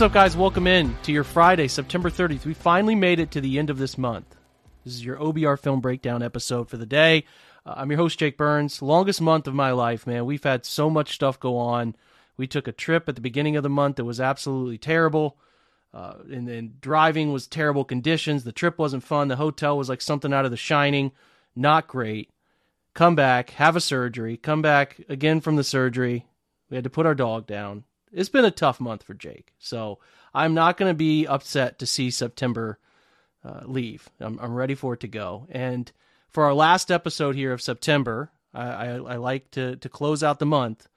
What's up, guys? Welcome in to your Friday, September 30th. We finally made it to the end of this month. This is your OBR film breakdown episode for the day. Uh, I'm your host, Jake Burns. Longest month of my life, man. We've had so much stuff go on. We took a trip at the beginning of the month that was absolutely terrible. Uh, and then driving was terrible conditions. The trip wasn't fun. The hotel was like something out of The Shining. Not great. Come back, have a surgery, come back again from the surgery. We had to put our dog down it's been a tough month for Jake. So I'm not going to be upset to see September uh, leave. I'm, I'm, ready for it to go. And for our last episode here of September, I, I, I, like to, to close out the month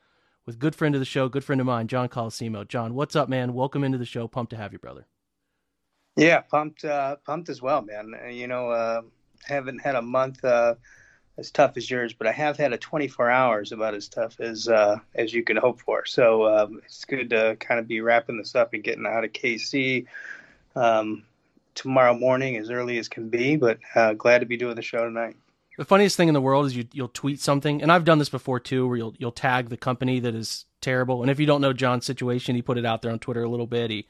with good friend of the show, good friend of mine, John Colosimo. John, what's up, man? Welcome into the show. Pumped to have you, brother. Yeah, pumped, uh, pumped as well, man. You know, uh, haven't had a month uh, as tough as yours, but I have had a 24 hours about as tough as uh, as you can hope for. So um, it's good to kind of be wrapping this up and getting out of KC um, tomorrow morning as early as can be. But uh, glad to be doing the show tonight. The funniest thing in the world is you you'll tweet something, and I've done this before too, where you'll you'll tag the company that is terrible. And if you don't know John's situation, he put it out there on Twitter a little bit. He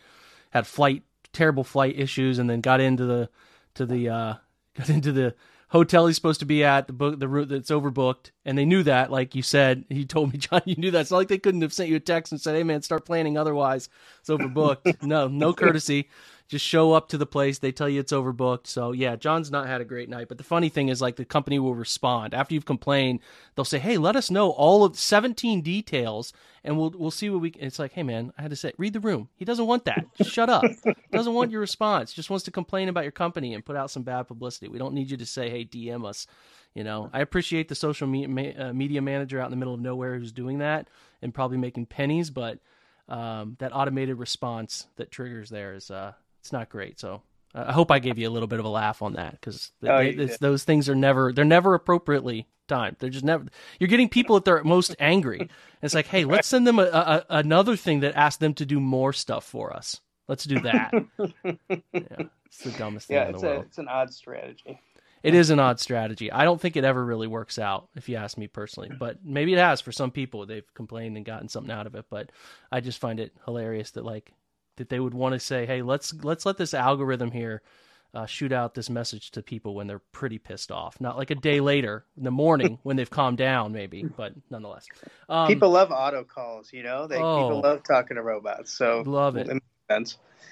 had flight terrible flight issues, and then got into the to the uh, got into the hotel he's supposed to be at, the book, the route that's overbooked, and they knew that. Like you said, he told me, John, you knew that. It's not like they couldn't have sent you a text and said, "Hey, man, start planning. Otherwise, it's overbooked." no, no courtesy just show up to the place. They tell you it's overbooked. So yeah, John's not had a great night. But the funny thing is, like the company will respond after you've complained. They'll say, "Hey, let us know all of 17 details, and we'll we'll see what we." Can it's like, "Hey, man, I had to say, read the room. He doesn't want that. Shut up. doesn't want your response. Just wants to complain about your company and put out some bad publicity. We don't need you to say, "Hey, DM us." You know, I appreciate the social me- uh, media manager out in the middle of nowhere who's doing that and probably making pennies, but um, that automated response that triggers there is uh, it's not great. So uh, I hope I gave you a little bit of a laugh on that because oh, those things are never they're never appropriately timed. They're just never. You're getting people at their most angry. And it's like, hey, let's send them a, a, another thing that asks them to do more stuff for us. Let's do that. yeah, it's the dumbest thing yeah, in the world. A, it's an odd strategy. It is an odd strategy. I don't think it ever really works out, if you ask me personally. But maybe it has for some people. They've complained and gotten something out of it. But I just find it hilarious that like that they would want to say, "Hey, let's let's let this algorithm here uh, shoot out this message to people when they're pretty pissed off, not like a day later in the morning when they've calmed down, maybe, but nonetheless." Um, people love auto calls, you know. They oh, people love talking to robots, so love it. it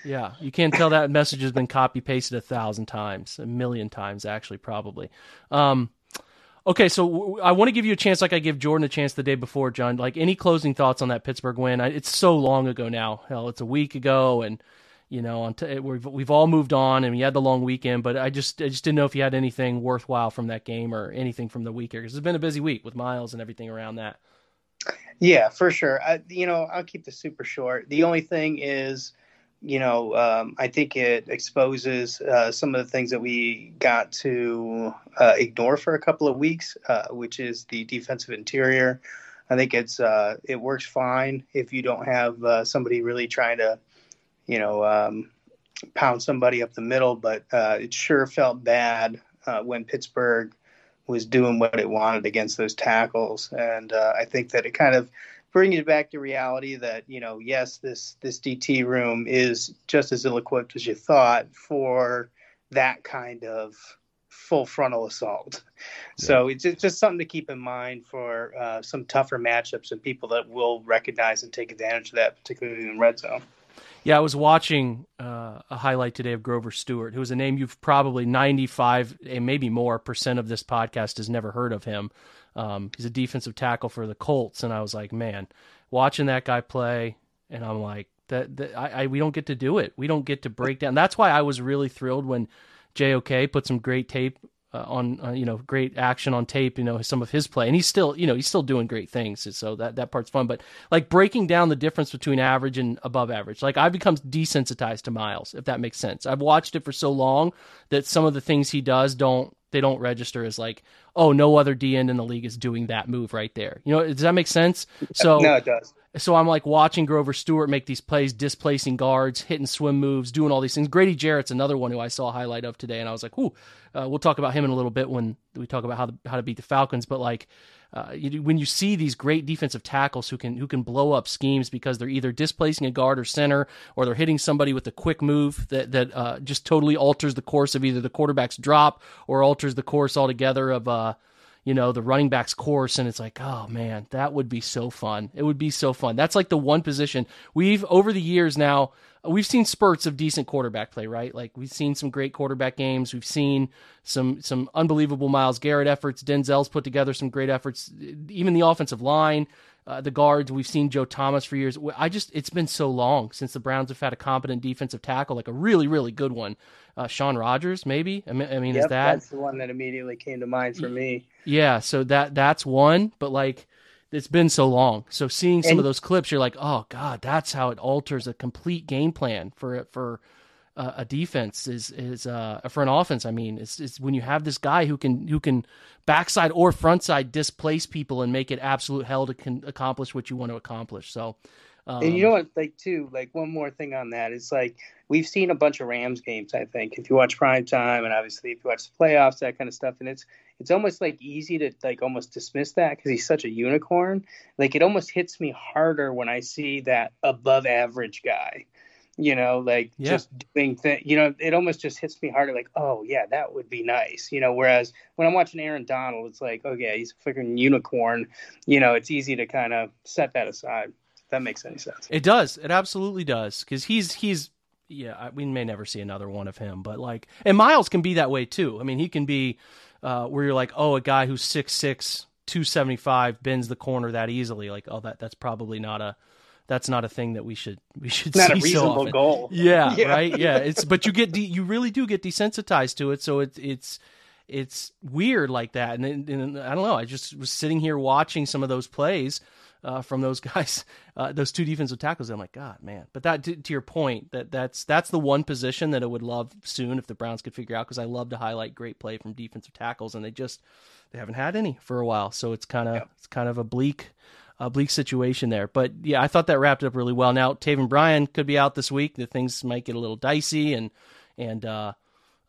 yeah, you can't tell that message has been copy pasted a thousand times, a million times actually, probably. Um, Okay, so I want to give you a chance, like I give Jordan a chance the day before, John. Like any closing thoughts on that Pittsburgh win? I, it's so long ago now. Hell, it's a week ago, and you know, t- eh, we've we've all moved on, and we had the long weekend. But I just I just didn't know if you had anything worthwhile from that game or anything from the week here because it's been a busy week with Myles and everything around that. Yeah, for sure. I, you know, I'll keep this super short. The only thing is you know, um, I think it exposes uh, some of the things that we got to uh, ignore for a couple of weeks, uh, which is the defensive interior. I think it's uh, it works fine if you don't have uh, somebody really trying to, you know, um, pound somebody up the middle. But uh, it sure felt bad when Pittsburgh was doing what it wanted against those tackles, and I think that it kind of bringing it back to reality that you know yes this this DT room is just as ill equipped as you thought for that kind of full frontal assault. Yeah. So it's just, just something to keep in mind for uh, some tougher matchups and people that will recognize and take advantage of that, particularly in red zone. Yeah, I was watching uh, a highlight today of Grover Stewart, who is a name you've probably 95 and maybe more percent of this podcast has never heard of him. Um, he's a defensive tackle for the Colts, and I was like, man, watching that guy play, and I'm like, that, that I, I we don't get to do it. We don't get to break down. That's why I was really thrilled when JOK put some great tape uh, on uh, you know great action on tape you know some of his play and he's still you know he's still doing great things so that that part's fun but like breaking down the difference between average and above average like I've become desensitized to Myles if that makes sense I've watched it for so long that some of the things he does don't they don't register as like, oh, no other D end in the league is doing that move right there. You know, does that make sense? So no, it does. So I'm like watching Grover Stewart make these plays, displacing guards, hitting swim moves, doing all these things. Grady Jarrett's another one who I saw a highlight of today, and I was like, ooh, uh, we'll talk about him in a little bit when we talk about how to, how to beat the Falcons. But like, uh, you, when you see these great defensive tackles who can who can blow up schemes because they're either displacing a guard or center, or they're hitting somebody with a quick move that that uh, just totally alters the course of either the quarterback's drop or alters the course altogether of uh, you know the running back's course, and it's like, oh man, that would be so fun. It would be so fun. That's like the one position we've over the years now we've seen spurts of decent quarterback play, right? Like we've seen some great quarterback games. We've seen some some unbelievable Myles Garrett efforts. Denzel's put together some great efforts. Even the offensive line, uh, the guards. We've seen Joe Thomas for years. I just it's been so long since the Browns have had a competent defensive tackle, like a really really good one. Uh, Shaun Rogers, maybe. I mean, I mean yep, is that that's the one that immediately came to mind for me? Yeah, so that that's one, but like it's been so long. So seeing some and, of those clips, you're like, oh god, that's how it alters a complete game plan for for uh, a defense is is uh, for an offense. I mean, it's, it's when you have this guy who can who can backside or frontside displace people and make it absolute hell to can accomplish what you want to accomplish. So. Um, and you know what, like too, like one more thing on that is like we've seen a bunch of Rams games. I think if you watch prime time and obviously if you watch the playoffs, that kind of stuff, and it's it's almost like easy to like almost dismiss that because he's such a unicorn. Like it almost hits me harder when I see that above average guy. You know, like yeah. just doing things. You know, it almost just hits me harder. Like, oh yeah, that would be nice. You know, whereas when I'm watching Aaron Donald, it's like, oh yeah, he's a freaking unicorn. You know, it's easy to kind of set that aside. That makes any sense. It does. It absolutely does. Because he's he's yeah, we may never see another one of him, but like, and Myles can be that way too. I mean, he can be uh, where you're like, oh, a guy who's 6'6", 275 bends the corner that easily. Like, oh, that that's probably not a that's not a thing that we should we should not see a reasonable so goal. Yeah, yeah, right. Yeah, it's but you get de- you really do get desensitized to it, so it's it's it's weird like that. And, and I don't know. I just was sitting here watching some of those plays uh, from those guys, uh, those two defensive tackles. I'm like, God, man. But that to, to, your point, that that's that's the one position that I would love soon if the Browns could figure out because I love to highlight great play from defensive tackles, and they just they haven't had any for a while. So it's kind of yeah. it's kind of a bleak. A bleak situation there, but yeah, I thought that wrapped up really well. Now Taven Bryan could be out this week. The things might get a little dicey, and and uh,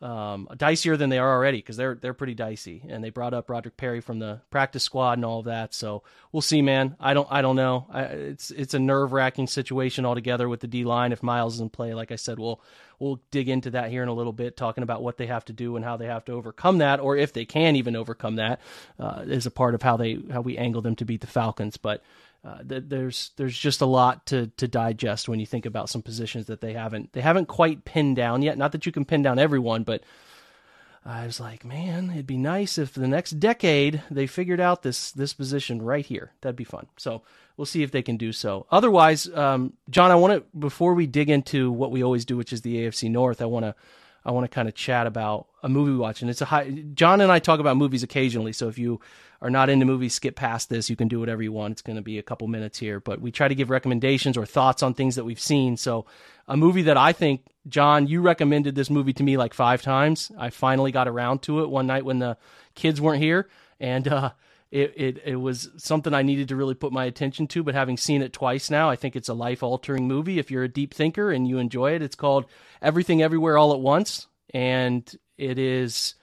um, dicier than they are already because they're they're pretty dicey. And they brought up Roderick Perry from the practice squad and all of that. So we'll see, man. I don't I don't know. I, it's it's a nerve wracking situation altogether with the D line. If Myles is in play, like I said, we'll we'll dig into that here in a little bit, talking about what they have to do and how they have to overcome that, or if they can even overcome that, uh, as a part of how they how we angle them to beat the Falcons. But uh, there's there's just a lot to to digest when you think about some positions that they haven't they haven't quite pinned down yet. Not that you can pin down everyone, but I was like, man, it'd be nice if the next decade they figured out this this position right here. That'd be fun. So we'll see if they can do so. Otherwise, um, John, I want to before we dig into what we always do, which is the AFC North, I want to I want to kind of chat about a movie watch. And it's a high, John and I talk about movies occasionally. So if you are not into movies, skip past this. You can do whatever you want. It's going to be a couple minutes here, but we try to give recommendations or thoughts on things that we've seen. So a movie that I think, John, you recommended this movie to me like five times. I finally got around to it one night when the kids weren't here. And, uh, it, it, it was something I needed to really put my attention to. But having seen it twice now, I think it's a life altering movie. If you're a deep thinker and you enjoy it, it's called Everything Everywhere All at Once, and it is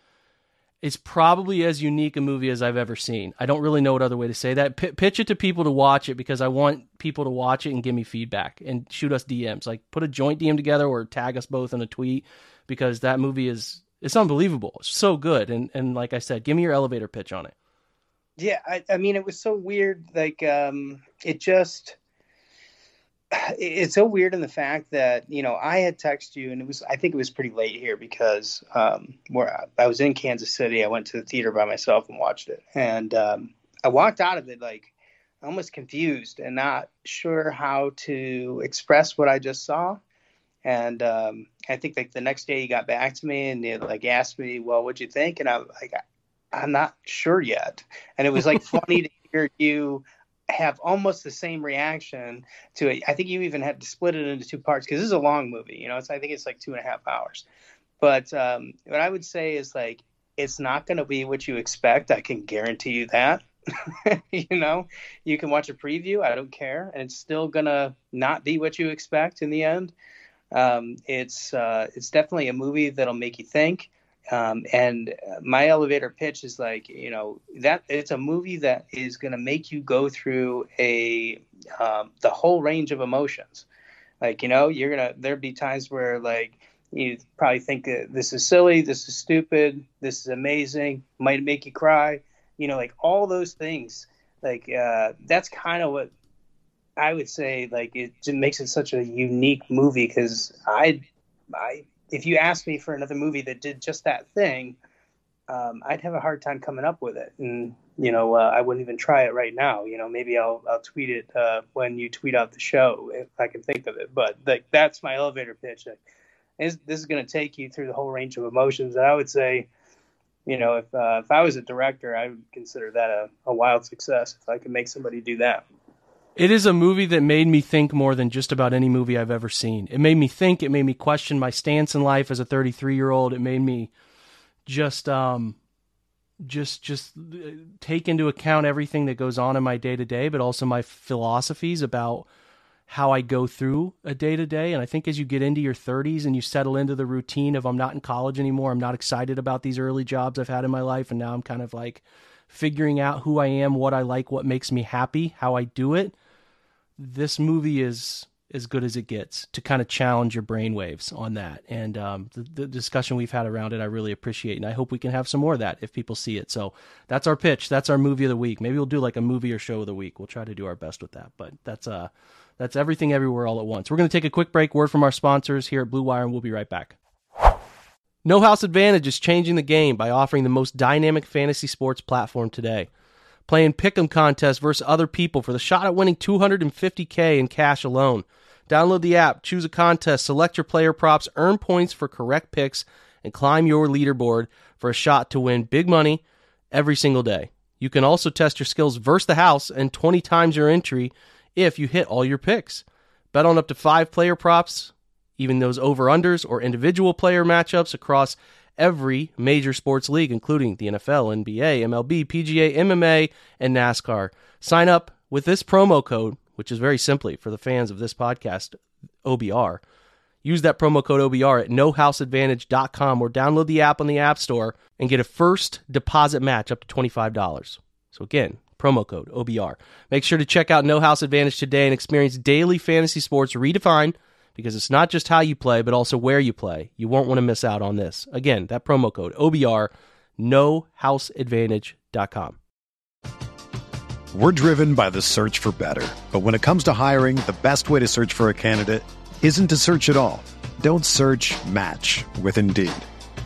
it's probably as unique a movie as I've ever seen. I don't really know what other way to say that. P- pitch it to people to watch it because I want people to watch it and give me feedback and shoot us DMs. Like put a joint DM together or tag us both in a tweet because that movie is it's unbelievable. It's so good. And and like I said, give me your elevator pitch on it. Yeah, I, I mean, it was so weird. Like, um, it just, it's so weird in the fact that you know I had texted you, and it was I think it was pretty late here because um, where I was in Kansas City, I went to the theater by myself and watched it, and um, I walked out of it like almost confused and not sure how to express what I just saw. And um, I think like the next day he got back to me and he like asked me, "Well, what'd you think?" And I'm like, I'm not sure yet. And it was like funny to hear you have almost the same reaction to it. I think you even had to split it into two parts because this is a long movie. You know, it's I think it's like two and a half hours. But um, what I would say is like it's not going to be what you expect. I can guarantee you that. you know, you can watch a preview. I don't care, and it's still gonna not be what you expect in the end. Um, it's uh, it's definitely a movie that'll make you think. Um, and my elevator pitch is like, you know, that it's a movie that is going to make you go through a um, the whole range of emotions. Like, you know, you're gonna there'd be times where like you probably think this is silly, this is stupid, this is amazing, might make you cry, you know, like all those things. Like uh, that's kind of what I would say. Like it just makes it such a unique movie because I, I if you asked me for another movie that did just that thing, um, I'd have a hard time coming up with it. And you know, uh, I wouldn't even try it right now. You know, maybe I'll I'll tweet it uh, when you tweet out the show if I can think of it. But like that's my elevator pitch. Like, this, this is going to take you through the whole range of emotions. And I would say, you know, if uh, if I was a director, I would consider that a, a wild success if I could make somebody do that. It is a movie that made me think more than just about any movie I've ever seen. It made me think. It made me question my stance in life as a 33 year old. It made me just um, just just uh, take into account everything that goes on in my day to day, but also my philosophies about how I go through a day to day. And I think as you get into your 30s and you settle into the routine of I'm not in college anymore, I'm not excited about these early jobs I've had in my life, and now I'm kind of like figuring out who I am, what I like, what makes me happy, how I do it this movie is as good as it gets to kind of challenge your brainwaves on that. And um, the, the, discussion we've had around it, I really appreciate. And I hope we can have some more of that if people see it. So that's our pitch. That's our movie of the week. Maybe we'll do like a movie or show of the week. We'll try to do our best with that. But that's uh, that's everything everywhere all at once. We're going to take a quick break. Word from our sponsors here at Blue Wire, and we'll be right back. No House Advantage is changing the game by offering the most dynamic fantasy sports platform today playing pick'em contests versus other people for the shot at winning 250k in cash alone. Download the app, choose a contest, select your player props, earn points for correct picks, and climb your leaderboard for a shot to win big money every single day. You can also test your skills versus the house and 20 times your entry if you hit all your picks. Bet on up to five player props, even those over unders or individual player matchups across every major sports league, including the NFL, NBA, MLB, PGA, MMA, and NASCAR. Sign up with this promo code, which is very simply for the fans of this podcast, OBR. Use that promo code OBR at nohouseadvantage.com or download the app on the App Store and get a first deposit match up to $25. So, again, promo code OBR. Make sure to check out No House Advantage today and experience daily fantasy sports redefined because it's not just how you play, but also where you play. You won't want to miss out on this. Again, that promo code OBR, nohouseadvantage.com. We're driven by the search for better. But when it comes to hiring, the best way to search for a candidate isn't to search at all. Don't search match with Indeed.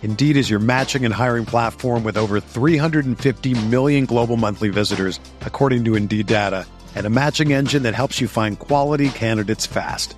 Indeed is your matching and hiring platform with over 350 million global monthly visitors, according to Indeed data, and a matching engine that helps you find quality candidates fast.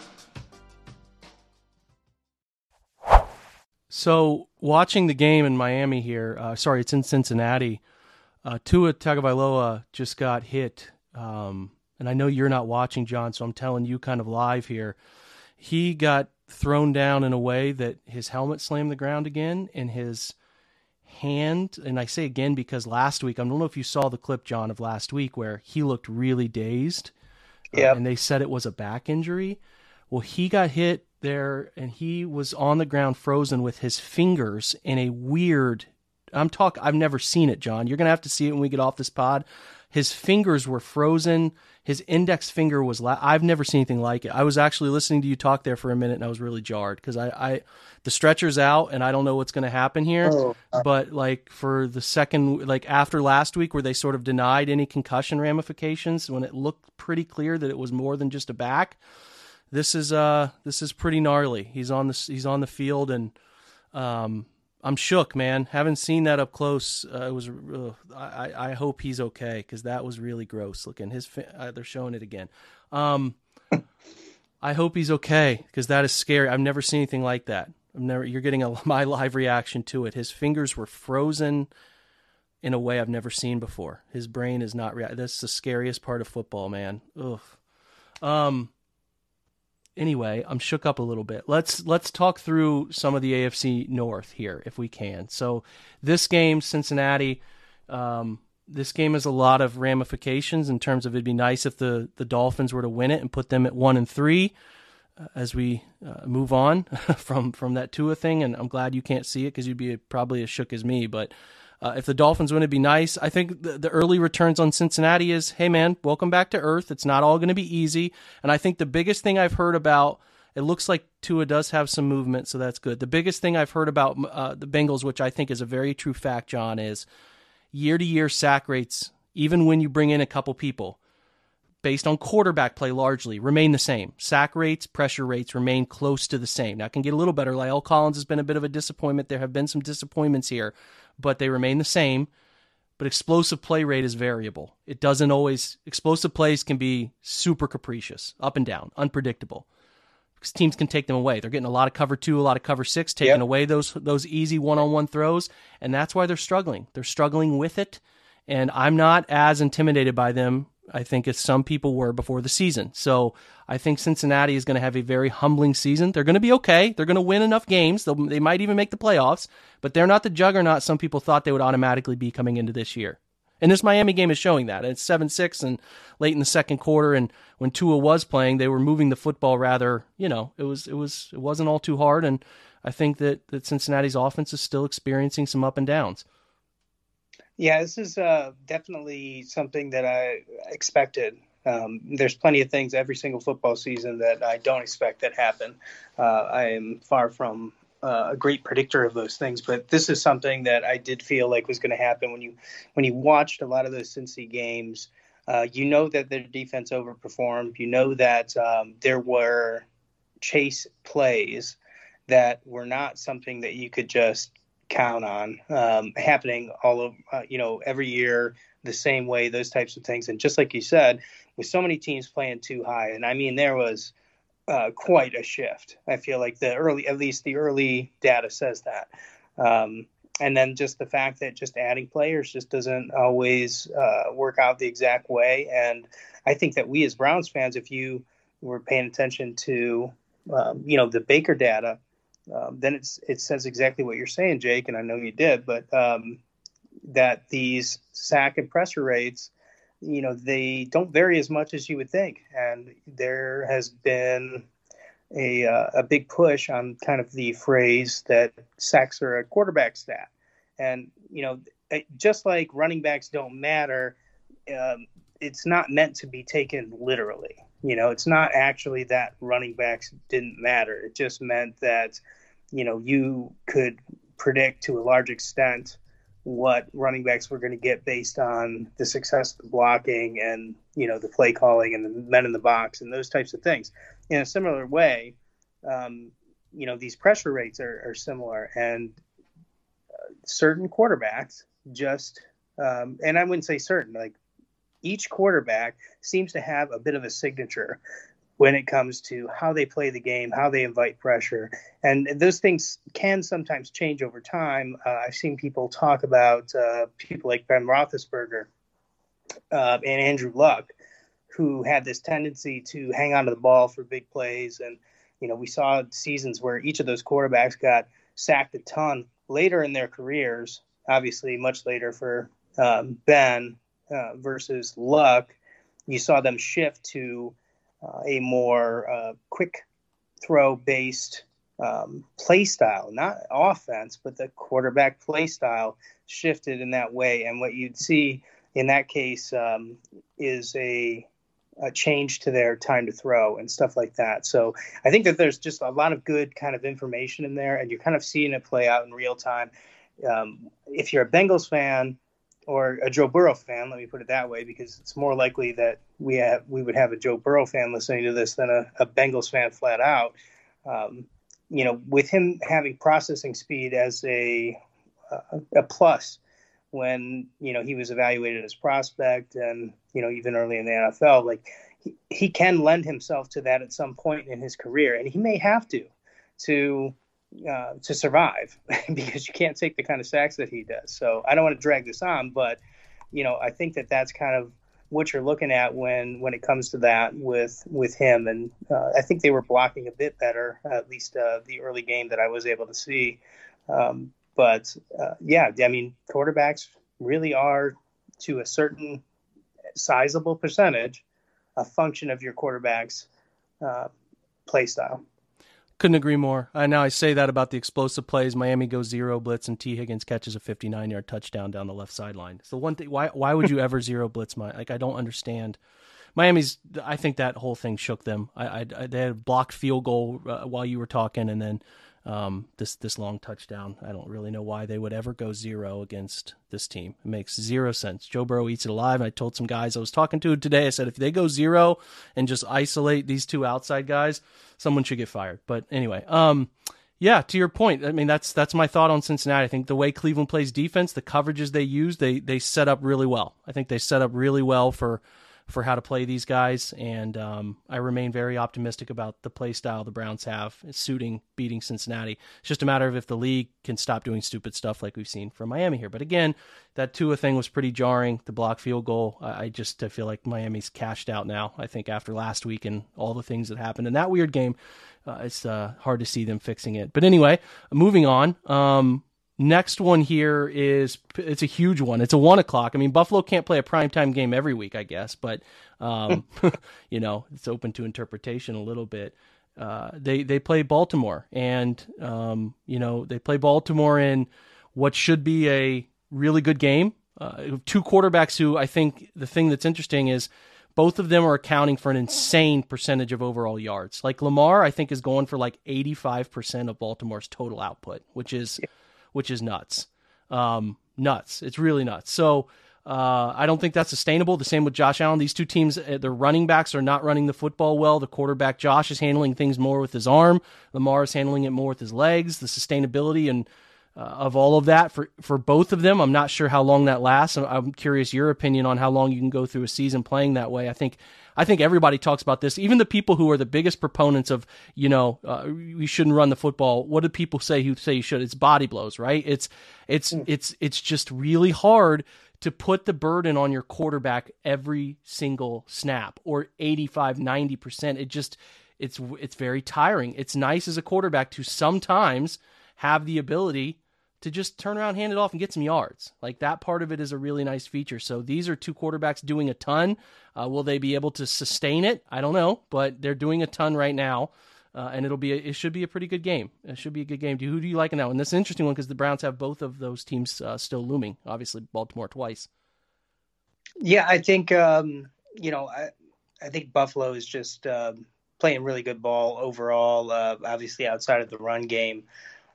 So watching the game in Miami here, uh, sorry, it's in Cincinnati. Uh, Tua Tagovailoa just got hit, um, and I know you're not watching, John, so I'm telling you kind of live here. He got thrown down in a way that his helmet slammed the ground again, and his hand, and I say again because last week, I don't know if you saw the clip, John, of last week where he looked really dazed. Yeah. Uh, and they said it was a back injury. Well, he got hit there and he was on the ground frozen with his fingers in a weird I'm talk I've never seen it, John. You're going to have to see it when we get off this pod. His fingers were frozen. His index finger was la- I've never seen anything like it. I was actually listening to you talk there for a minute and I was really jarred cuz I I the stretcher's out and I don't know what's going to happen here. Oh. Uh but like for the second like after last week where they sort of denied any concussion ramifications when it looked pretty clear that it was more than just a back this is uh this is pretty gnarly. He's on the he's on the field and um I'm shook, man. Haven't seen that up close. Uh, it was. Uh, I I hope he's okay because that was really gross looking. His uh, they're showing it again. Um, I hope he's okay because that is scary. I've never seen anything like that. I've never. You're getting a my live reaction to it. His fingers were frozen in a way I've never seen before. His brain is not. Rea- that's the scariest part of football, man. Ugh. Um anyway, I'm shook up a little bit. Let's let's talk through some of the AFC North here if we can. So this game, Cincinnati, um, this game has a lot of ramifications in terms of it'd be nice if the the Dolphins were to win it and put them at one and three. Uh, as we uh, move on from from that Tua thing, and I'm glad you can't see it because you'd be probably as shook as me. But uh, if the Dolphins win, it'd be nice. I think the, the, early returns on Cincinnati is, hey man, welcome back to earth. It's not all going to be easy. And I think the biggest thing I've heard about, it looks like Tua does have some movement, so that's good. The biggest thing I've heard about uh, the Bengals, which I think is a very true fact, John, is year to year sack rates, even when you bring in a couple people, based on quarterback play largely, remain the same. Sack rates, pressure rates remain close to the same. Now, it can get a little better. La'el Collins has been a bit of a disappointment. There have been some disappointments here but they remain the same. But explosive play rate is variable. It doesn't always, explosive plays can be super capricious, up and down, unpredictable. Because teams can take them away. They're getting a lot of cover two, a lot of cover six, taking yep. away those those easy one on one throws, and that's why they're struggling. They're struggling with it, and I'm not as intimidated by them I think as some people were before the season. So I think Cincinnati is going to have a very humbling season. They're going to be okay. They're going to win enough games. They'll, they might even make the playoffs, but they're not the juggernaut some people thought they would automatically be coming into this year. And this Miami game is showing that. It's 7 6 and late in the second quarter. And when Tua was playing, they were moving the football rather, you know, it was, it was, it wasn't all too hard. And I think that, that Cincinnati's offense is still experiencing some up and downs. Yeah, this is uh, definitely something that I expected. Um, there's plenty of things every single football season that I don't expect that happen. Uh, I am far from uh, a great predictor of those things, but this is something that I did feel like was going to happen when you when you watched a lot of those Cincy games. Uh, you know that their defense overperformed. You know that um, there were chase plays that were not something that you could just count on um, happening all of uh, you know every year the same way those types of things. And just like you said with so many teams playing two high and i mean there was uh, quite a shift. I feel like the early at least the early data says that. Um, and then just the fact that just adding players just doesn't always uh, work out the exact way. And i think that we as browns fans if you were paying attention to um, you know the baker data um, then it's it says exactly what you're saying, Jake, and I know you did, but um, that these sack and pressure rates, you know, they don't vary as much as you would think, and there has been a uh, a big push on kind of the phrase that sacks are a quarterback stat, and you know, just like running backs don't matter, um, it's not meant to be taken literally. You know, it's not actually that running backs didn't matter. It just meant that, you know, you could predict to a large extent what running backs were going to get based on the success of the blocking and, you know, the play calling and the men in the box and those types of things. In a similar way, um, you know, these pressure rates are, are similar and uh, certain quarterbacks just, um, and I wouldn't say certain, like each quarterback seems to have a bit of a signature when it comes to how they play the game, how they invite pressure. And those things can sometimes change over time. Uh, I've seen people talk about uh, people like Ben Roethlisberger uh, and Andrew Luck, who had this tendency to hang on to the ball for big plays. And, you know, we saw seasons where each of those quarterbacks got sacked a ton later in their careers, obviously, much later for um, Ben uh, versus Luck, you saw them shift to uh, a more uh, quick throw based um, play style, not offense, but the quarterback play style shifted in that way. And what you'd see in that case um, is a, a, change to their time to throw and stuff like that. So I think that there's just a lot of good kind of information in there, and you're kind of seeing it play out in real time. Um, if you're a Bengals fan, or a Joe Burrow fan, let me put it that way, because it's more likely that we have we would have a Joe Burrow fan listening to this than a, a Bengals fan flat out. Um, you know, with him having processing speed as a uh, a plus when you know he was evaluated as prospect and you know even early in the NFL, like he, he can lend himself to that at some point in his career, and he may have to to uh, to survive because you can't take the kind of sacks that he does. So I don't want to drag this on, but you know I think that that's kind of what you're looking at when when it comes to that with with him. And uh, I think they were blocking a bit better, at least uh, the early game that I was able to see. Um, but uh, yeah, I mean quarterbacks really are to a certain sizable percentage a function of your quarterback's uh, play style. Couldn't agree more. I now I say that about the explosive plays. Miami goes zero blitz, and Tee Higgins catches a 59 yard touchdown down the left sideline. So one thing, why why would you ever zero blitz? My like I don't understand. Miami's. I think that whole thing shook them. I, I, I they had a blocked field goal uh, while you were talking, and then um, this this long touchdown. I don't really know why they would ever go zero against this team. It makes zero sense. Joe Burrow eats it alive. And I told some guys I was talking to today. I said if they go zero and just isolate these two outside guys, someone should get fired. But anyway, um, yeah, to your point. I mean, that's that's my thought on Cincinnati. I think the way Cleveland plays defense, the coverages they use, they they set up really well. I think they set up really well for for how to play these guys, and um, I remain very optimistic about the play style the Browns have suiting beating Cincinnati. It's just a matter of if the league can stop doing stupid stuff like we've seen from Miami here. But again, that Tua thing was pretty jarring. The block field goal, I, I just I feel like Miami's cashed out now. I think after last week and all the things that happened in that weird game, uh, it's uh, hard to see them fixing it. But anyway, moving on. Um, Next one here is it's a huge one. It's a one o'clock. I mean, Buffalo can't play a primetime game every week, I guess, but um, you know it's open to interpretation a little bit. Uh, they they play Baltimore, and um, you know they play Baltimore in what should be a really good game. Uh, two quarterbacks who I think the thing that's interesting is both of them are accounting for an insane percentage of overall yards. Like Lamar, I think is going for like 85% of Baltimore's total output, which is yeah which is nuts. Um, nuts. It's really nuts. So uh, I don't think that's sustainable. The same with Josh Allen. These two teams, uh, their running backs are not running the football well. The quarterback Josh is handling things more with his arm. Lamar is handling it more with his legs. The sustainability and uh, of all of that for for both of them. I'm not sure how long that lasts. I'm curious your opinion on how long you can go through a season playing that way. I think I think everybody talks about this. Even the people who are the biggest proponents of you know uh, we shouldn't run the football. What do people say who say you should? It's body blows, right? It's it's mm. it's it's just really hard to put the burden on your quarterback every single snap or 85 90%. It just it's it's very tiring. It's nice as a quarterback to sometimes have the ability to just turn around, hand it off, and get some yards. Like that part of it is a really nice feature. So these are two quarterbacks doing a ton. Uh, will they be able to sustain it? I don't know, but they're doing a ton right now. Uh, and it'll be a, it should be a pretty good game. It should be a good game. Do who do you like in that one? this is an interesting one because the Browns have both of those teams uh, still looming. Obviously, Baltimore twice. Yeah, I think um, you know I I think Buffalo is just um, playing really good ball overall. Uh, obviously, outside of the run game,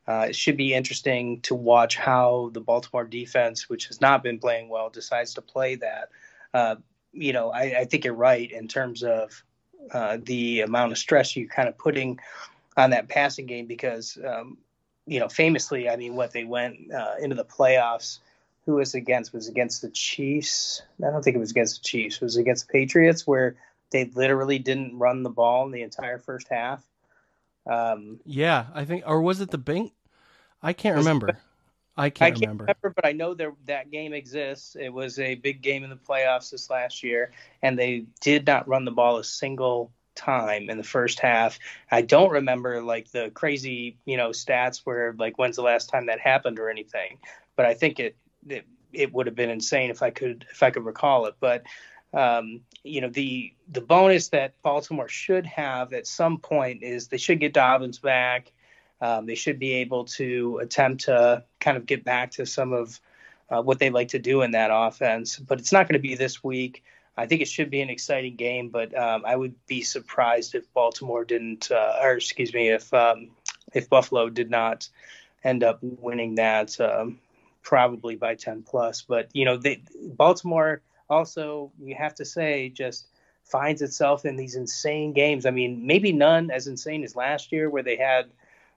uh, it should be interesting to watch how the Baltimore defense, which has not been playing well, decides to play that. Uh, you know, I, I, think you're right in terms of uh, the amount of stress you're kind of putting on that passing game because, um, you know, famously, I mean, what they went uh, into the playoffs. Who was against? Was against the Chiefs? I don't think it was against the Chiefs. It was against the Patriots, where they literally didn't run the ball in the entire first half. Um, yeah, I think, or was it the Bing? I can't remember. I can't, I can't remember. remember. but I know there that game exists. It was a big game in the playoffs this last year, and they did not run the ball a single time in the first half. I don't remember like the crazy, you know, stats where like when's the last time that happened or anything. But I think it it, it would have been insane if I could if I could recall it. But um, you know, the the bonus that Baltimore should have at some point is they should get Dobbins back. Um, they should be able to attempt to kind of get back to some of uh, what they like to do in that offense. But it's not going to be this week. I think it should be an exciting game, but um, I would be surprised if Baltimore didn't, uh, or excuse me, if um, if Buffalo did not end up winning that. Um, probably by 10 plus. But you know, they, Baltimore also you have to say just finds itself in these insane games. I mean, maybe none as insane as last year where they had,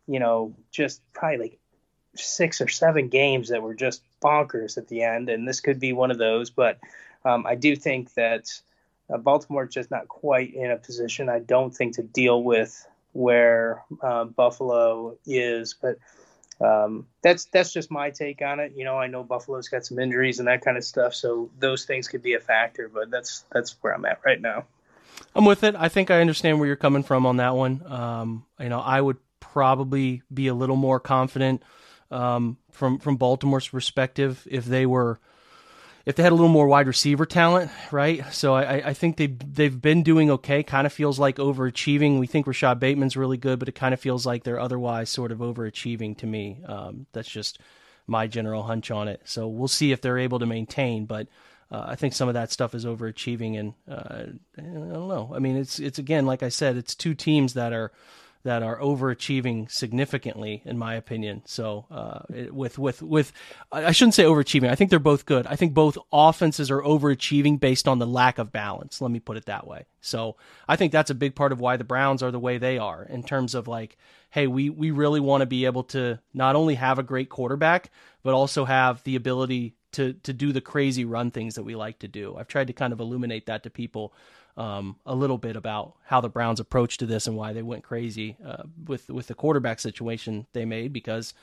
you know, just probably like six or seven games that were just bonkers at the end, and this could be one of those. But um, I do think that uh, Baltimore is just not quite in a position, I don't think, to deal with where uh, Buffalo is. But um, that's that's just my take on it. You know, I know Buffalo's got some injuries and that kind of stuff, so those things could be a factor. But that's that's where I'm at right now. I'm with it. I think I understand where you're coming from on that one. Um, you know, I would probably be a little more confident um, from from Baltimore's perspective if they were if they had a little more wide receiver talent, right? So I, I think they they've been doing okay. Kind of feels like overachieving. We think Rashod Bateman's really good, but it kind of feels like they're otherwise sort of overachieving to me. Um, that's just my general hunch on it. So we'll see if they're able to maintain, but. Uh, I think some of that stuff is overachieving, and uh, I don't know. I mean, it's it's again, like I said, it's two teams that are that are overachieving significantly, in my opinion. So, uh, with with with, I shouldn't say overachieving. I think they're both good. I think both offenses are overachieving based on the lack of balance. Let me put it that way. So, I think that's a big part of why the Browns are the way they are in terms of like, hey, we we really want to be able to not only have a great quarterback, but also have the ability to to do the crazy run things that we like to do. I've tried to kind of illuminate that to people um, a little bit about how the Browns approached to this and why they went crazy uh, with with the quarterback situation they made because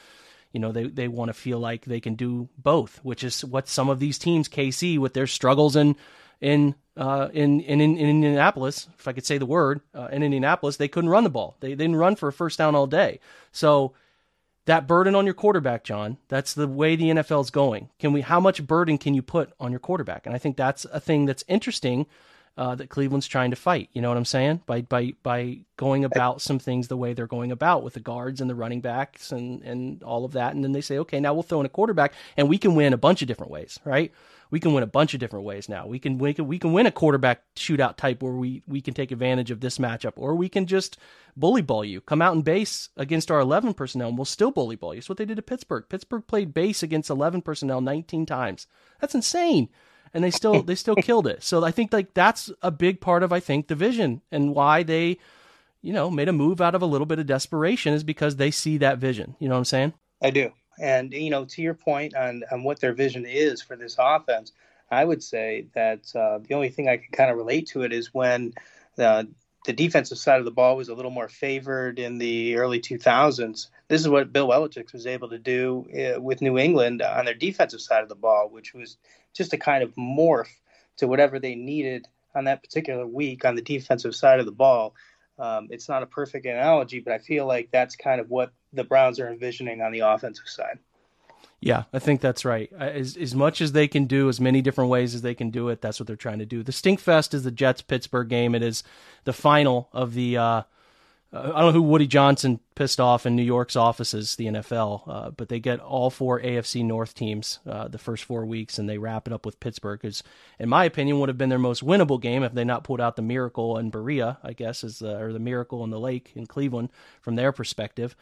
you know they they want to feel like they can do both, which is what some of these teams KC with their struggles in in uh, in, in, in Indianapolis, if I could say the word, uh, in Indianapolis, they couldn't run the ball. They, they didn't run for a first down all day. So that burden on your quarterback, John, that's the way the NFL is going. Can we? How much burden can you put on your quarterback? And I think that's a thing that's interesting uh, that Cleveland's trying to fight. You know what I'm saying? By by by going about some things the way they're going about with the guards and the running backs and and all of that, and then they say, okay, now we'll throw in a quarterback, and we can win a bunch of different ways, right? We can win a bunch of different ways now. We can we can we can win a quarterback shootout type where we we can take advantage of this matchup, or we can just bully ball you, come out and base against our 11 personnel, and we'll still bully ball you. It's what they did to Pittsburgh. Pittsburgh played base against 11 personnel 19 times. That's insane and they still they still killed it. So I think like that's a big part of I think the vision and why they, you know, made a move out of a little bit of desperation is because they see that vision. You know what I'm saying? I do. And you know, to your point on on what their vision is for this offense, I would say that uh, the only thing I can kind of relate to it is when the the defensive side of the ball was a little more favored in the early 2000s. This is what Bill Belichick was able to do uh, with New England on their defensive side of the ball, which was just a kind of morph to whatever they needed on that particular week on the defensive side of the ball. Um, it's not a perfect analogy, but I feel like that's kind of what the Browns are envisioning on the offensive side. Yeah, I think that's right. As as much as they can do, as many different ways as they can do it, that's what they're trying to do. The Stinkfest is the Jets Pittsburgh game. It is the final of the uh, uh, I don't know who Woody Johnson pissed off in New York's offices, the NFL, uh, but they get all four AFC North teams uh, the first four weeks, and they wrap it up with Pittsburgh, because, in my opinion, would have been their most winnable game if they not pulled out the miracle in Berea, I guess, is the, or the miracle in the lake in Cleveland from their perspective.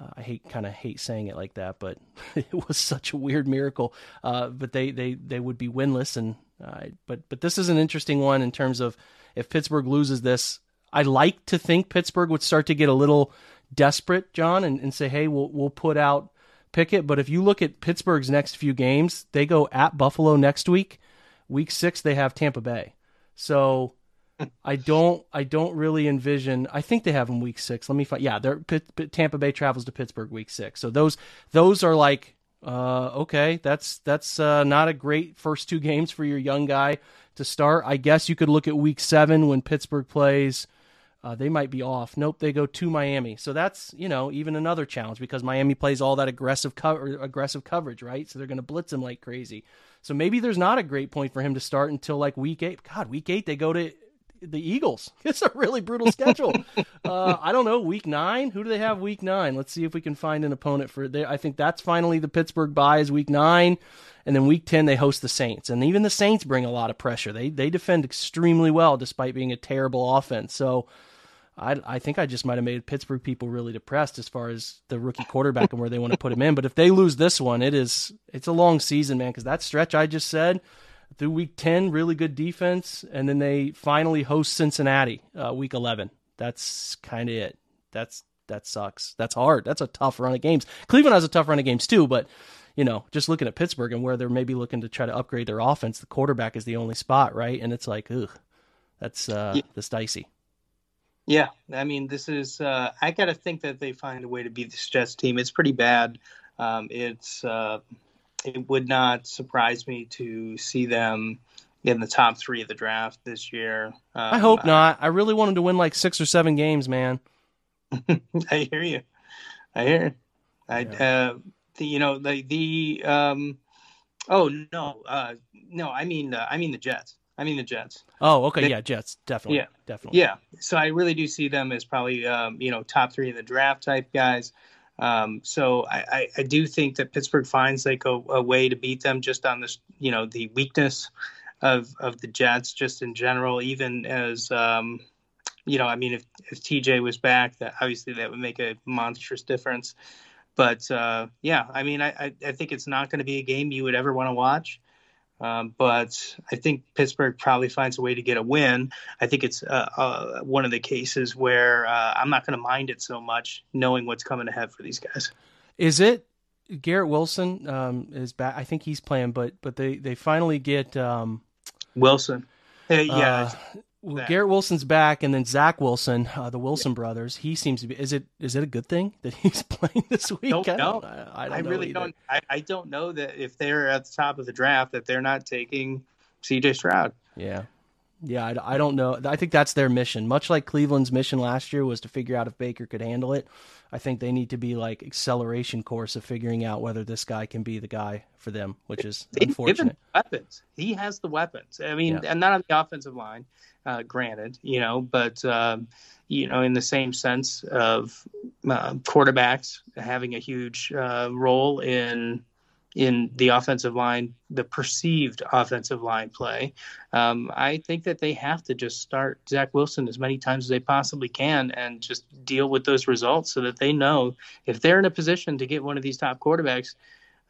Uh, I hate kind of hate saying it like that, but it was such a weird miracle. Uh, but they, they they would be winless, and uh, but but this is an interesting one in terms of if Pittsburgh loses this I like to think Pittsburgh would start to get a little desperate, John, and, and say, hey, we'll we'll put out Pickett. But if you look at Pittsburgh's next few games, they go at Buffalo next week. Week six, they have Tampa Bay. So I don't I don't really envision. I think they have them week six. Let me find. Yeah, they're Tampa Bay travels to Pittsburgh week six. So those those are like uh, okay. That's that's uh, not a great first two games for your young guy to start. I guess you could look at week seven when Pittsburgh plays uh, they might be off. Nope, they go to Miami. So that's you know even another challenge because Miami plays all that aggressive cover aggressive coverage, right? So they're going to blitz him like crazy. So maybe there's not a great point for him to start until like week eight. God, week eight they go to the Eagles. It's a really brutal schedule. uh, I don't know. Week nine. Who do they have week nine? Let's see if we can find an opponent for there. I think that's finally the Pittsburgh bye is week nine, and then week ten they host the Saints, and even the Saints bring a lot of pressure. They they defend extremely well despite being a terrible offense. So I, I think I just might have made Pittsburgh people really depressed as far as the rookie quarterback and where they want to put him in. But if they lose this one, it is it's a long season, man. Because that stretch I just said through week ten, really good defense, and then they finally host Cincinnati uh, week eleven. That's kind of it. That's that sucks. That's hard. That's a tough run of games. Cleveland has a tough run of games too, but you know, just looking at Pittsburgh and where they're maybe looking to try to upgrade their offense, the quarterback is the only spot, right? And it's like, ugh, that's uh, yeah. that's dicey. Yeah, I mean, this is. Uh, I got to think that they find a way to beat this Jets team. It's pretty bad. Um, it's. Uh, it would not surprise me to see them in the top three of the draft this year. Um, I hope not. I really wanted to win like six or seven games, man. I hear you. I hear. I yeah. uh, the you know the the um oh no uh no I mean uh, I mean the Jets. I mean the Jets. Oh, okay, they, yeah, Jets, definitely, yeah, definitely, yeah. So I really do see them as probably um, you know top three in the draft type guys. Um, so I, I, I, do think that Pittsburgh finds like a, a, way to beat them just on this, you know, the weakness of of the Jets just in general. Even as um, you know, I mean, if if TJ was back, that obviously that would make a monstrous difference. But uh, yeah, I mean, I, I think it's not going to be a game you would ever want to watch. Um, but I think Pittsburgh probably finds a way to get a win. I think it's uh, uh, one of the cases where uh, I'm not going to mind it so much knowing what's coming ahead for these guys. Is it Garrett Wilson um, is back? I think he's playing, but but they they finally get um, Wilson. yeah, well, Garrett Wilson's back, and then Zach Wilson, uh, the Wilson yeah. brothers. He seems to be. Is it is it a good thing that he's playing this week? Don't I don't, I, I, don't I really either. don't. I, I don't know that if they're at the top of the draft, that they're not taking C.J. Stroud. Yeah, yeah. I, I don't know. I think that's their mission. Much like Cleveland's mission last year was to figure out if Baker could handle it. I think they need to be like acceleration course of figuring out whether this guy can be the guy for them, which is They've unfortunate. weapons. He has the weapons. I mean, yeah. and not on the offensive line uh, granted, you know, but um, you know, in the same sense of uh, quarterbacks having a huge uh, role in in the offensive line, the perceived offensive line play. Um, I think that they have to just start Zach Wilson as many times as they possibly can and just deal with those results so that they know if they're in a position to get one of these top quarterbacks,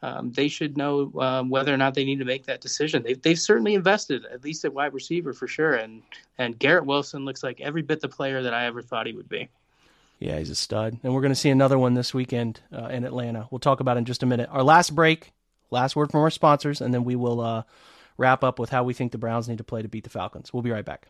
um, they should know um, whether or not they need to make that decision. They've, they've certainly invested, at least at wide receiver for sure. And and Garrett Wilson looks like every bit the player that I ever thought he would be. Yeah, he's a stud. And we're going to see another one this weekend uh, in Atlanta. We'll talk about in just a minute. Our last break, last word from our sponsors, and then we will uh, wrap up with how we think the Browns need to play to beat the Falcons. We'll be right back.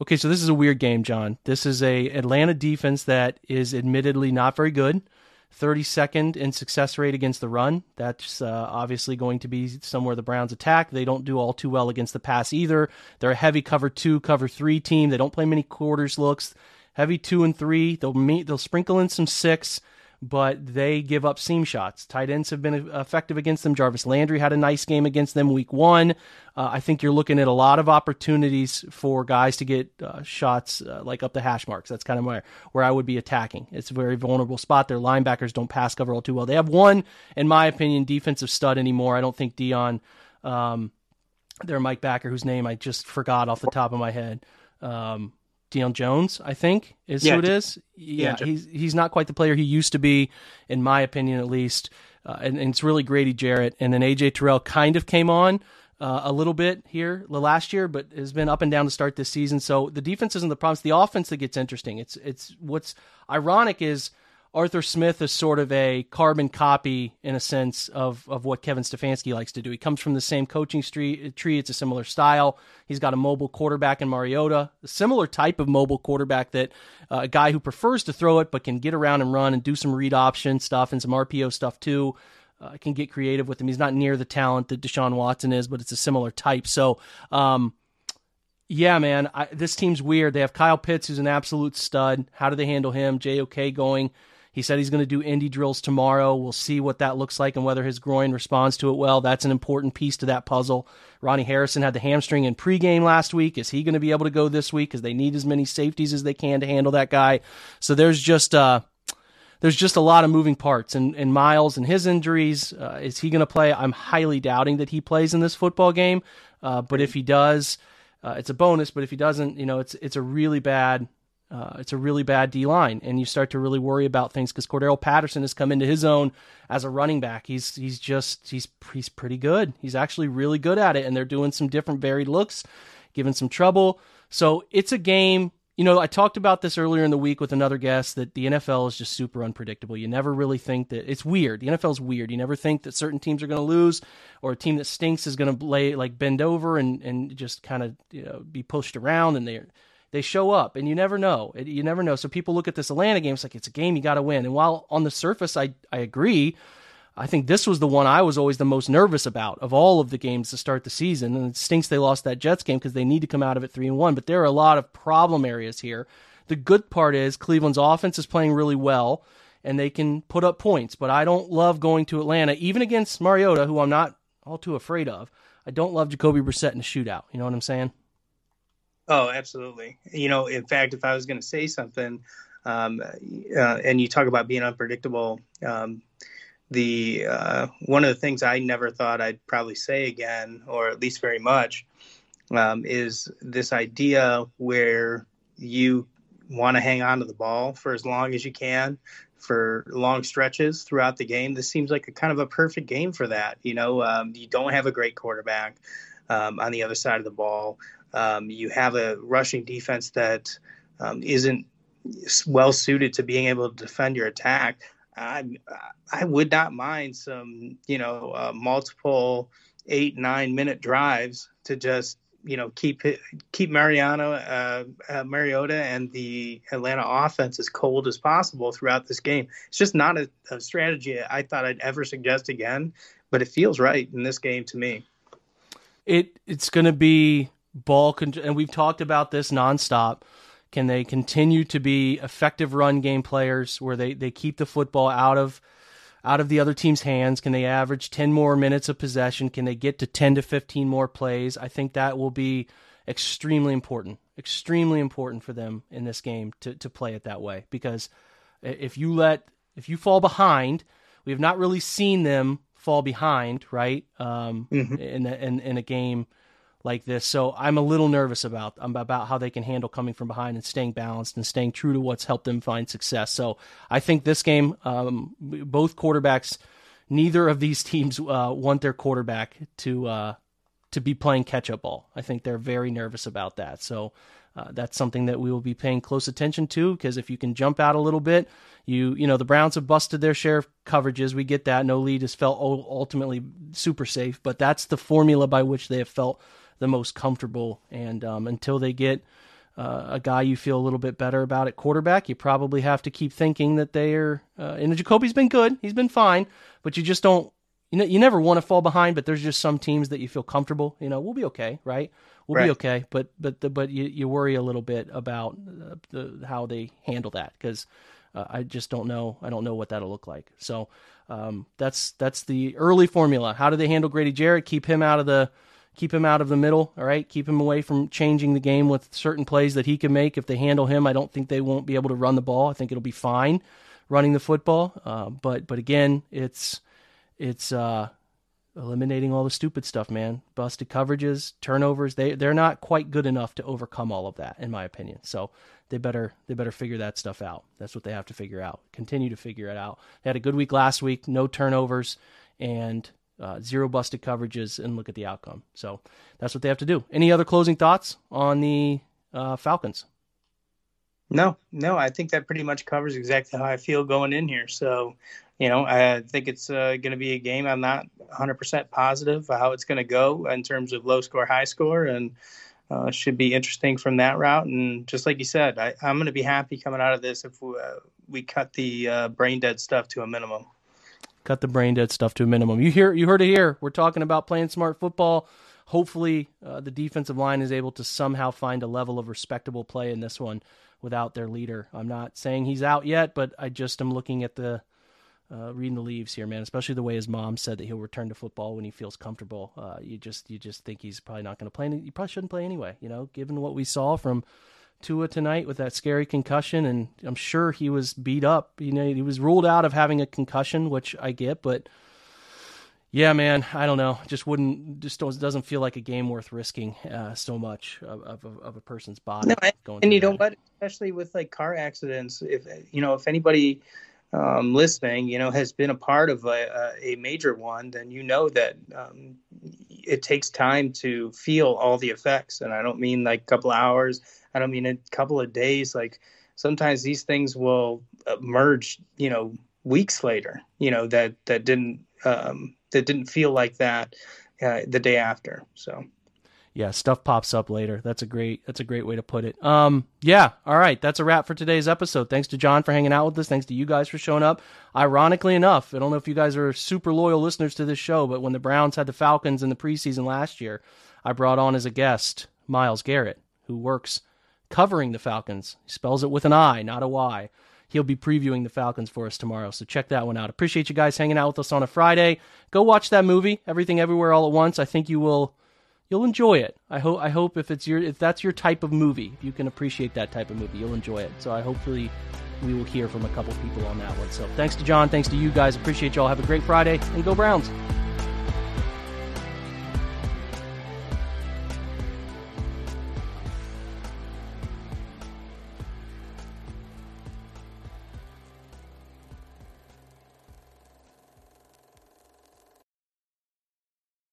Okay, so this is a weird game, John. This is a Atlanta defense that is admittedly not very good. 32nd in success rate against the run. That's uh, obviously going to be somewhere the Browns attack. They don't do all too well against the pass either. They're a heavy cover two, cover three team. They don't play many quarters looks. Heavy two and three. They'll meet. They'll sprinkle in some six but they give up seam shots. Tight ends have been effective against them. Jarvis Landry had a nice game against them week one. Uh, I think you're looking at a lot of opportunities for guys to get uh, shots uh, like up the hash marks. That's kind of where, where I would be attacking. It's a very vulnerable spot. Their linebackers don't pass cover all too well. They have one, in my opinion, defensive stud anymore. I don't think Dion, um, their Mike Backer, whose name I just forgot off the top of my head. Um, Deion Jones, I think, is yeah, who it is. Yeah, yeah, he's he's not quite the player he used to be, in my opinion, at least. Uh, and, and, it's really Grady Jarrett, and then AJ Terrell kind of came on, uh, a little bit here the last year, but has been up and down to start this season. So the defense isn't the problem. It's the offense that gets interesting. It's it's what's ironic is Arthur Smith is sort of a carbon copy in a sense of, of what Kevin Stefanski likes to do. He comes from the same coaching tree, tree. It's a similar style. He's got a mobile quarterback in Mariota, a similar type of mobile quarterback that uh, a guy who prefers to throw it but can get around and run and do some read option stuff and some RPO stuff too. Uh, can get creative with him. He's not near the talent that Deshaun Watson is, but it's a similar type. So, um, yeah, man, I, this team's weird. They have Kyle Pitts, who's an absolute stud. How do they handle him? JOK going he said he's going to do indie drills tomorrow. We'll see what that looks like and whether his groin responds to it well. That's an important piece to that puzzle. Ronnie Harrison had the hamstring in pregame last week. Is he going to be able to go this week? Because they need as many safeties as they can to handle that guy. So there's just uh, there's just a lot of moving parts. And, and Myles and his injuries, uh, is he going to play? I'm highly doubting that he plays in this football game. Uh, but if he does, uh, it's a bonus. But if he doesn't, you know, it's it's a really bad uh, it's a really bad D line, and you start to really worry about things because Cordarrelle Patterson has come into his own as a running back. He's he's just he's he's pretty good. He's actually really good at it, and they're doing some different varied looks, giving some trouble. So it's a game. You know, I talked about this earlier in the week with another guest that the NFL is just super unpredictable. You never really think that it's weird. The NFL is weird. You never think that certain teams are going to lose or a team that stinks is going to lay like bend over and and just kind of you know be pushed around and they're they show up, and you never know. You never know. So people look at this Atlanta game. It's like it's a game you got to win. And while on the surface, I I agree. I think this was the one I was always the most nervous about of all of the games to start the season. And it stinks they lost that Jets game because they need to come out of it three and one. But there are a lot of problem areas here. The good part is Cleveland's offense is playing really well and they can put up points. But I don't love going to Atlanta, even against Mariota, who I'm not all too afraid of. I don't love Jacoby Brissett in a shootout. You know what I'm saying? Oh, absolutely. You know, in fact, if I was going to say something, um, uh, and you talk about being unpredictable, um, the uh, one of the things I never thought I'd probably say again, or at least very much, um, is this idea where you want to hang on to the ball for as long as you can for long stretches throughout the game. This seems like a kind of a perfect game for that. You know, um, you don't have a great quarterback um, on the other side of the ball. Um, you have a rushing defense that um, not well suited to being able to defend your attack. I I would not mind some you know uh, multiple eight nine minute drives to just you know keep keep Mariano uh, uh, Mariota and the Atlanta offense as cold as possible throughout this game. It's just not a, a strategy I thought I'd ever suggest again, but it feels right in this game to me. It it's going to be ball con- and we've talked about this nonstop. Can they continue to be effective run game players where they, they keep the football out of out of the other team's hands? Can they average 10 more minutes of possession? Can they get to 10 to 15 more plays? I think that will be extremely important. Extremely important for them in this game to, to play it that way because if you let if you fall behind, we have not really seen them fall behind, right? Um, mm-hmm. in, a, in in a game like this. So I'm a little nervous about about how they can handle coming from behind and staying balanced and staying true to what's helped them find success. So I think this game, um, both quarterbacks, neither of these teams uh, want their quarterback to uh, to be playing catch up ball. I think they're very nervous about that. So. Uh, that's something that we will be paying close attention to because if you can jump out a little bit, you you know the Browns have busted their share of coverages. We get that. No lead has felt ultimately super safe, but that's the formula by which they have felt the most comfortable. And um, until they get uh, a guy you feel a little bit better about at quarterback, you probably have to keep thinking that they are. Uh, and Jacoby's been good; he's been fine, but you just don't. You know, you never want to fall behind, but there's just some teams that you feel comfortable. You know, we'll be okay, right? We'll right. be okay, but but the, but you, you worry a little bit about uh, the, how they handle that because uh, I just don't know. I don't know what that'll look like. So um, that's that's the early formula. How do they handle Grady Jarrett? Keep him out of the keep him out of the middle. All right, keep him away from changing the game with certain plays that he can make. If they handle him, I don't think they won't be able to run the ball. I think it'll be fine running the football. Uh, but but again, it's it's uh, eliminating all the stupid stuff, man. Busted coverages, turnovers. They they're not quite good enough to overcome all of that, in my opinion. So they better they better figure that stuff out. That's what they have to figure out. Continue to figure it out. They had a good week last week, no turnovers, and uh, zero busted coverages, and look at the outcome. So that's what they have to do. Any other closing thoughts on the uh, Falcons? No, no, I think that pretty much covers exactly how I feel going in here. So, you know, I think it's uh, going to be a game. I'm not 100% positive how it's going to go in terms of low score, high score, and uh, should be interesting from that route. And just like you said, I, am going to be happy coming out of this if we, uh, we cut the uh, brain dead stuff to a minimum. Cut the brain dead stuff to a minimum. You hear, you heard it here. We're talking about playing smart football. Hopefully, uh, the defensive line is able to somehow find a level of respectable play in this one without their leader. I'm not saying he's out yet, but I just am looking at the uh, reading the leaves here, man. Especially the way his mom said that he'll return to football when he feels comfortable. Uh, you just you just think he's probably not going to play. Any, You probably shouldn't play anyway. You know, given what we saw from Tua tonight with that scary concussion, and I'm sure he was beat up. You know, he was ruled out of having a concussion, which I get, but yeah, man, I don't know. Just wouldn't, just doesn't feel like a game worth risking uh, so much of, of, of, a person's body. No, and, and you know what? Especially with like car accidents, if you know, if anybody um, listening, you know, has been a part of a, a major one, then you know that um, it takes time to feel all the effects. And I don't mean like a couple hours. I don't mean a couple of days. Like sometimes these things will merge, you know, weeks later. You know that that didn't um, that didn't feel like that uh, the day after. So yeah, stuff pops up later. That's a great that's a great way to put it. Um yeah, all right, that's a wrap for today's episode. Thanks to John for hanging out with us. Thanks to you guys for showing up. Ironically enough, I don't know if you guys are super loyal listeners to this show, but when the Browns had the Falcons in the preseason last year, I brought on as a guest Miles Garrett, who works covering the Falcons. He spells it with an I, not a Y he'll be previewing the Falcons for us tomorrow. So check that one out. Appreciate you guys hanging out with us on a Friday. Go watch that movie, Everything Everywhere All at Once. I think you will you'll enjoy it. I hope I hope if it's your if that's your type of movie, if you can appreciate that type of movie, you'll enjoy it. So I hopefully we will hear from a couple people on that one. So thanks to John, thanks to you guys. Appreciate y'all. Have a great Friday and go Browns.